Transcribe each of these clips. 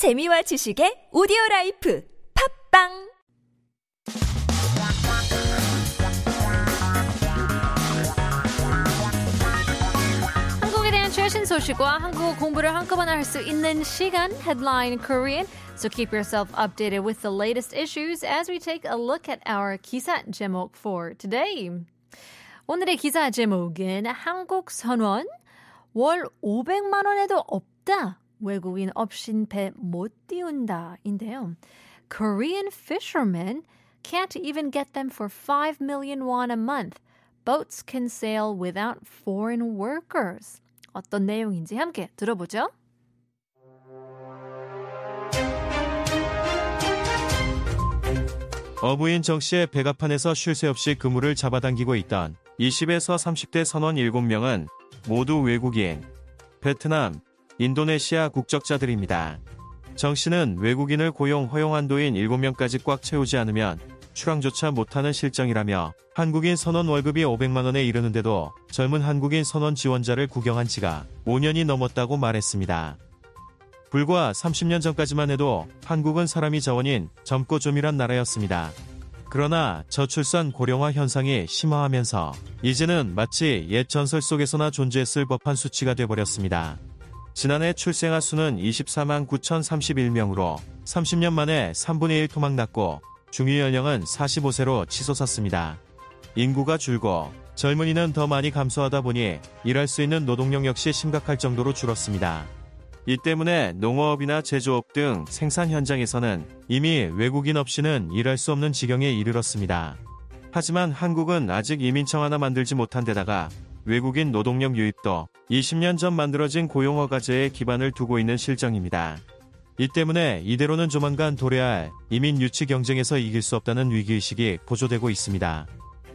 재미와 지식의 오디오 라이프 팝빵 최신 소식과 한국어 공부를 한꺼번에 할 수 있는 시간 Headline Korean. So keep yourself updated with the latest issues as we take a look at our 기사 제목 for today. 오늘의 기사 제목은 한국 선원 월 500만 원에도 없다. 외국인 없인 배 못 띄운다인데요. Korean fishermen can't even get them for 5 million won a month. Boats can sail without foreign workers. 어떤 내용인지 함께 들어보죠. 어부인 정 씨의 백악판에서 쉴 새 없이 그물을 잡아당기고 있던 20에서 30대 선원 7명은 모두 외국인, 베트남, 인도네시아 국적자들입니다. 정 씨는 외국인을 고용 허용 한도인 7명까지 꽉 채우지 않으면 출항조차 못하는 실정이라며 한국인 선원 월급이 500만 원에 이르는데도 젊은 한국인 선원 지원자를 구경한 지가 5년이 넘었다고 말했습니다. 불과 30년 전까지만 해도 한국은 사람이 자원인 젊고 좀이란 나라였습니다. 그러나 저출산 고령화 현상이 심화하면서 이제는 마치 옛 전설 속에서나 존재했을 법한 수치가 돼버렸습니다. 지난해 출생아 수는 24만 9,031명으로 30년 만에 3분의 1 토막 났고 중위 연령은 45세로 치솟았습니다. 인구가 줄고 젊은이는 더 많이 감소하다 보니 일할 수 있는 노동력 역시 심각할 정도로 줄었습니다. 이 때문에 농어업이나 제조업 등 생산 현장에서는 이미 외국인 없이는 일할 수 없는 지경에 이르렀습니다. 하지만 한국은 아직 이민청 하나 만들지 못한 데다가 외국인 노동력 유입도 20년 전 만들어진 고용허가제에 기반을 두고 있는 실정입니다. 이 때문에 이대로는 조만간 도래할 이민 유치 경쟁에서 이길 수 없다는 위기의식이 고조되고 있습니다.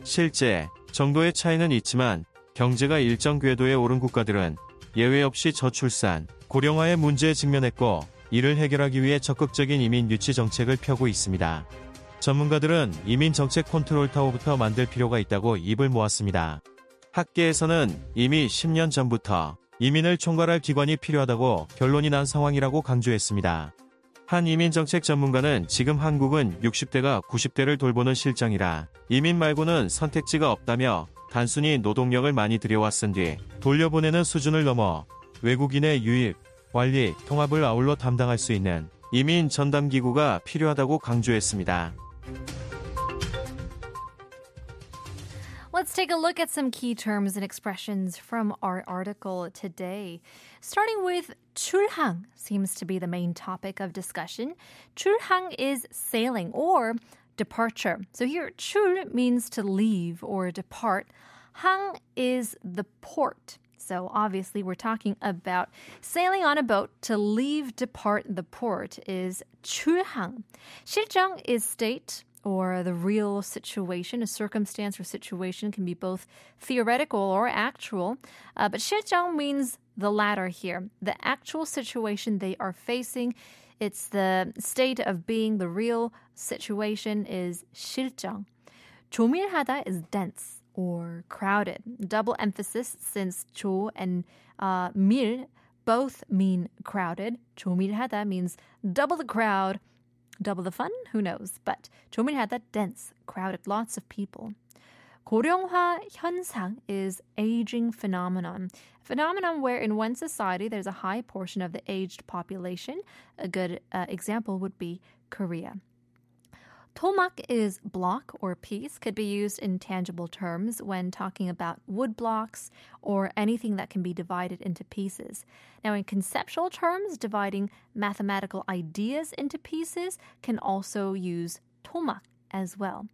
실제 정도의 차이는 있지만 경제가 일정 궤도에 오른 국가들은 예외 없이 저출산, 고령화의 문제에 직면했고 이를 해결하기 위해 적극적인 이민 유치 정책을 펴고 있습니다. 전문가들은 이민 정책 컨트롤 타워부터 만들 필요가 있다고 입을 모았습니다. 학계에서는 이미 10년 전부터 이민을 총괄할 기관이 필요하다고 결론이 난 상황이라고 강조했습니다. 한 이민정책 전문가는 지금 한국은 60대가 90대를 돌보는 실정이라 이민 말고는 선택지가 없다며 단순히 노동력을 많이 들여왔은 뒤 돌려보내는 수준을 넘어 외국인의 유입, 관리, 통합을 아울러 담당할 수 있는 이민 전담기구가 필요하다고 강조했습니다. Let's take a look at some key terms and expressions from our article today. Starting with 출항 seems to be the main topic of discussion. 출항 is sailing or departure. So here 출 means to leave or depart. 항 is the port. So obviously we're talking about sailing on a boat to leave depart the port is 출항. 실정 is state or the real situation, a circumstance or situation can be both theoretical or actual. Uh, but 실정 means the latter here, the actual situation they are facing. It's the state of being, the real situation is 실정. 조밀하다 is dense or crowded. Double emphasis since 조 and uh, 밀 both mean crowded. 조밀하다 means double the crowd. Double the fun? Who knows? But 조밀하다 dense, crowded, lots of people. 고령화 현상 is aging phenomenon. Phenomenon where in one society there's a high portion of the aged population. A good uh, example would be Korea. Tomak is block or piece, could be used in tangible terms when talking about wood blocks or anything that can be divided into pieces. Now, in conceptual terms, dividing mathematical ideas into pieces can also use tomak as well.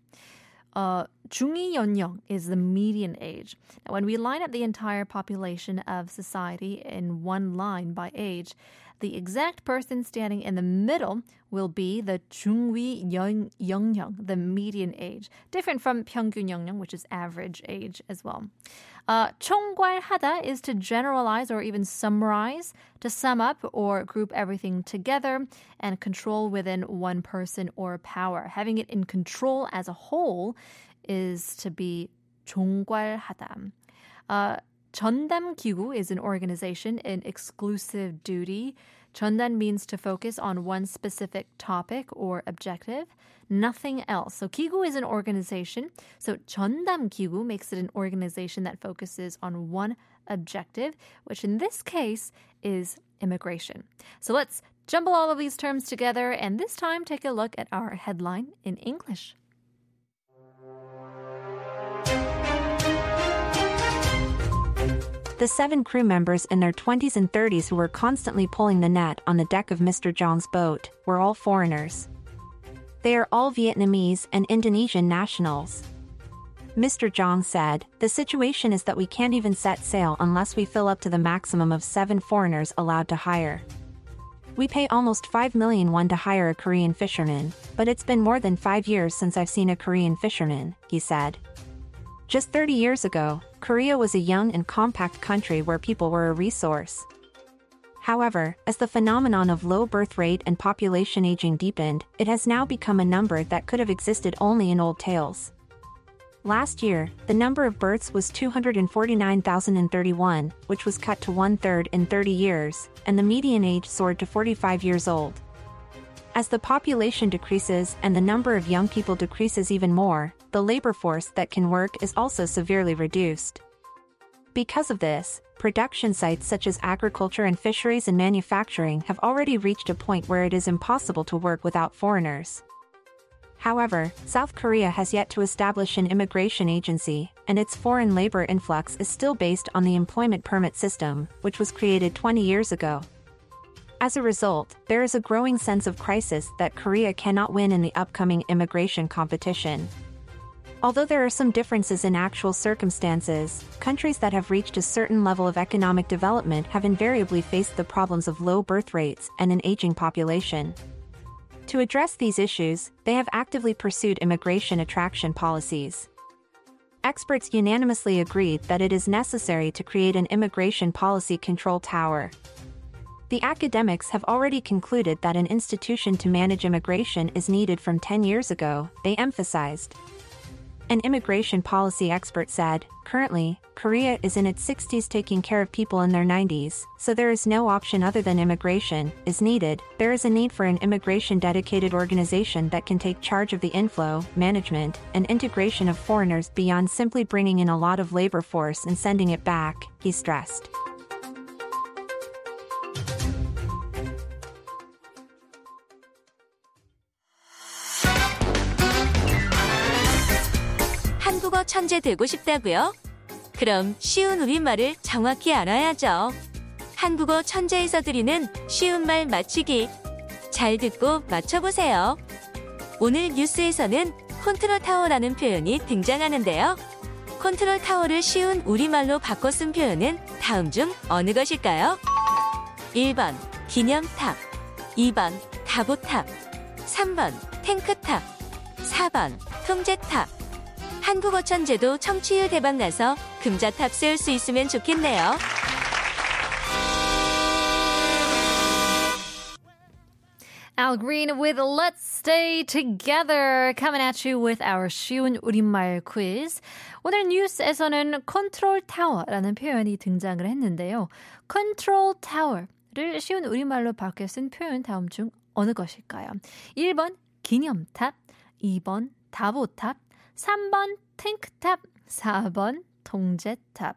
Uh, 중위연령 is the median age. Now, when we line up the entire population of society in one line by age, the exact person standing in the middle will be the 중위 연령, the median age, different from 평균 연령, which is average age as well. Uh, 총괄하다 is to generalize or even summarize, to sum up or group everything together, and control within one person or power. Having it in control as a whole is to be 총괄하다. Uh, 전담기구 is an organization in exclusive duty 전단 means to focus on one specific topic or objective. Nothing else. So 기구 is an organization. So 전담 기구 makes it an organization that focuses on one objective, which in this case is immigration. So let's jumble all of these terms together and this time take a look at our headline in English. The seven crew members in their 20s and 30s who were constantly pulling the net on the deck of Mr. Zhang's boat were all foreigners. They are all Vietnamese and Indonesian nationals. Mr. Zhang said, The situation is that we can't even set sail unless we fill up to the maximum of seven foreigners allowed to hire. We pay almost 5 million won to hire a Korean fisherman, but it's been more than five years since I've seen a Korean fisherman, he said. Just 30 years ago, Korea was a young and compact country where people were a resource. However, as the phenomenon of low birth rate and population aging deepened, it has now become a number that could have existed only in old tales. Last year, the number of births was 249,031, which was cut to one third in 30 years, and the median age soared to 45 years old. As the population decreases and the number of young people decreases even more, the labor force that can work is also severely reduced. Because of this, production sites such as agriculture and fisheries and manufacturing have already reached a point where it is impossible to work without foreigners. However, South Korea has yet to establish an immigration agency, and its foreign labor influx is still based on the employment permit system, which was created 20 years ago. As a result, there is a growing sense of crisis that Korea cannot win in the upcoming immigration competition. Although there are some differences in actual circumstances, countries that have reached a certain level of economic development have invariably faced the problems of low birth rates and an aging population. To address these issues, they have actively pursued immigration attraction policies. Experts unanimously agreed that it is necessary to create an immigration policy control tower. The academics have already concluded that an institution to manage immigration is needed from 10 years ago, they emphasized. An immigration policy expert said, currently, Korea is in its 60s taking care of people in their 90s, so there is no option other than immigration, is needed. There is a need for an immigration dedicated organization that can take charge of the inflow, management, and integration of foreigners beyond simply bringing in a lot of labor force and sending it back, he stressed. 한국어 천재 되고 싶다고요? 그럼 쉬운 우리말을 정확히 알아야죠. 한국어 천재에서 드리는 쉬운 말 맞추기. 잘 듣고 맞춰보세요. 오늘 뉴스에서는 컨트롤 타워라는 표현이 등장하는데요. 컨트롤 타워를 쉬운 우리말로 바꿔 쓴 표현은 다음 중 어느 것일까요? 1번 기념탑 2번 가보탑 3번 탱크탑 4번 통제탑 한국어 천재도 청취율 대박 나서 금자탑 세울 수 있으면 좋겠네요. Al Green with Let's Stay Together coming at you with our 쉬운 우리말 quiz. 오늘 뉴스에서는 컨트롤 타워라는 표현이 등장을 했는데요. 컨트롤 타워를 쉬운 우리말로 바뀌어 쓴 표현 다음 중 어느 것일까요? 1번 기념탑, 2번 다보탑, 3번 탱크탑, 4번 통제탑.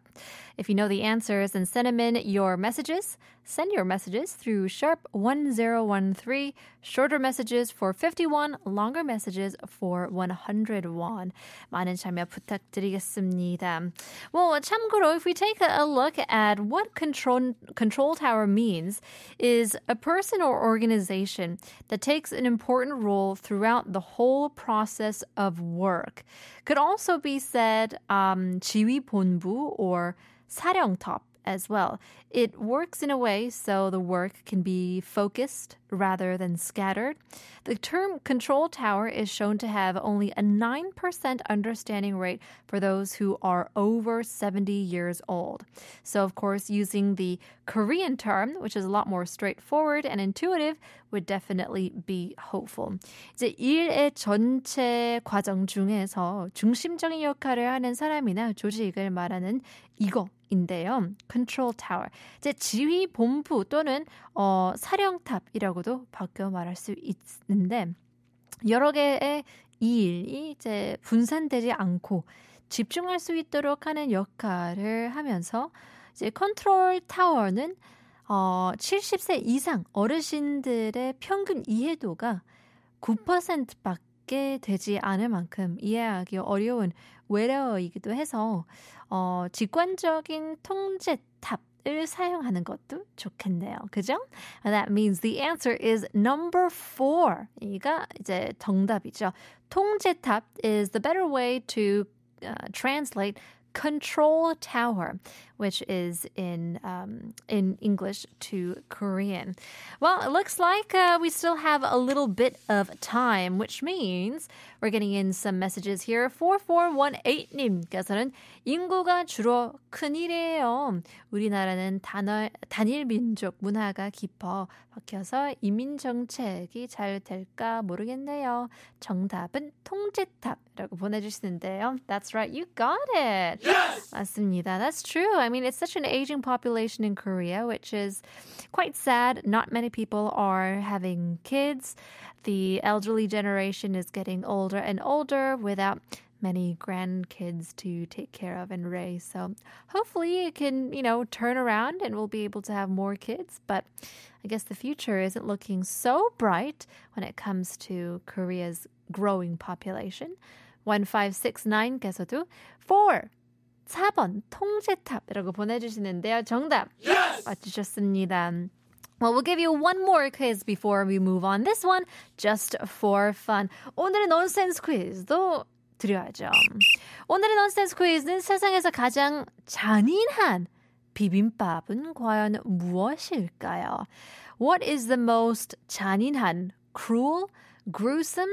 If you know the answers, then send them in your messages. Send your messages through sharp 1013, shorter messages for 51, longer messages for 101. 많은 참여 부탁드리겠습니다. Well, 참고로, if we take a look at what control, control tower means, is a person or organization that takes an important role throughout the whole process of work. Could also be said um, 지휘본부 or 사령탑 as well. It works in a way so the work can be focused rather than scattered. The term control tower is shown to have only a 9% understanding rate for those who are over 70 years old. So, of course, using the Korean term, which is a lot more straightforward and intuitive, would definitely be hopeful. 이제 일의 전체 과정 중에서 중심적인 역할을 하는 사람이나 조직을 말하는 이거 탑 인데요. control tower. 이제 지휘 본부 또는 어, 사령탑이라고도 바뀌어 말할 수 있는데 여러 개의 일이 이제 분산되지 않고 집중할 수 있도록 하는 역할을 하면서 이제 컨트롤 타워는 어, 70세 이상 어르신들의 평균 이해도가 9%밖에 되지 않을 만큼 이해하기 어려운 외래어이기도 해서 어, 직관적인 통제 탑 을 사용하는 것도 좋겠네요. 그죠? That means the answer is number four. 이가 이제 정답이죠. 통제탑 is the better way to uh, translate control tower, which is in um, in English to Korean. Well, it looks like uh, we still have a little bit of time, which means we're getting in some messages here. 4418님께서는 인구가 줄어 큰일이에요. 우리나라는 단어, 단일 민족 문화가 깊어 박혀서 이민 정책이 잘 될까 모르겠네요. 정답은 통제탑이라고 보내주시는데요. That's right, you got it. Yes! 맞습니다. That's true. I mean, it's such an aging population in Korea, which is quite sad. Not many people are having kids. The elderly generation is getting older and older without many grandkids to take care of and raise. So hopefully it can, you know, turn around and we'll be able to have more kids. But I guess the future isn't looking so bright when it comes to Korea's growing population. 1569께서도 4 4번 통제탑이라고 보내주시는데요. 정답 Yes! 맞추셨습니다. Well, we'll give you one more quiz before we move on. This one just for fun. 오늘의 nonsense quiz도 드려야죠. 오늘의 nonsense quiz는 세상에서 가장 잔인한 비빔밥은 과연 무엇일까요? What is the most 잔인한, cruel, gruesome,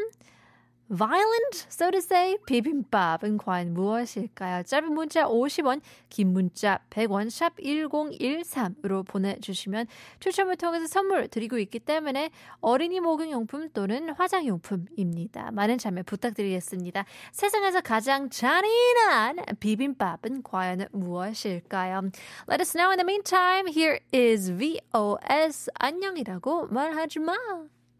violent, so to say, 비빔밥은 과연 무엇일까요? 짧은 문자 50원, 긴 문자 100원, 샵 1013으로 보내주시면 추첨을 통해서 선물 드리고 있기 때문에 어린이 목욕용품 또는 화장용품입니다. 많은 참여 부탁드리겠습니다. 세상에서 가장 잔인한 비빔밥은 과연 무엇일까요? Let us know in the meantime. Here is VOS 안녕이라고 말하지 마.